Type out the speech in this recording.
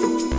Bye.